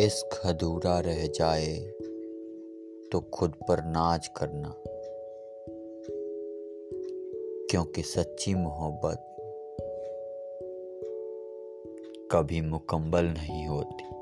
इश्क अधूरा रह जाए तो खुद पर नाज करना। क्योंकि सच्ची मोहब्बत कभी मुकम्मल नहीं होती।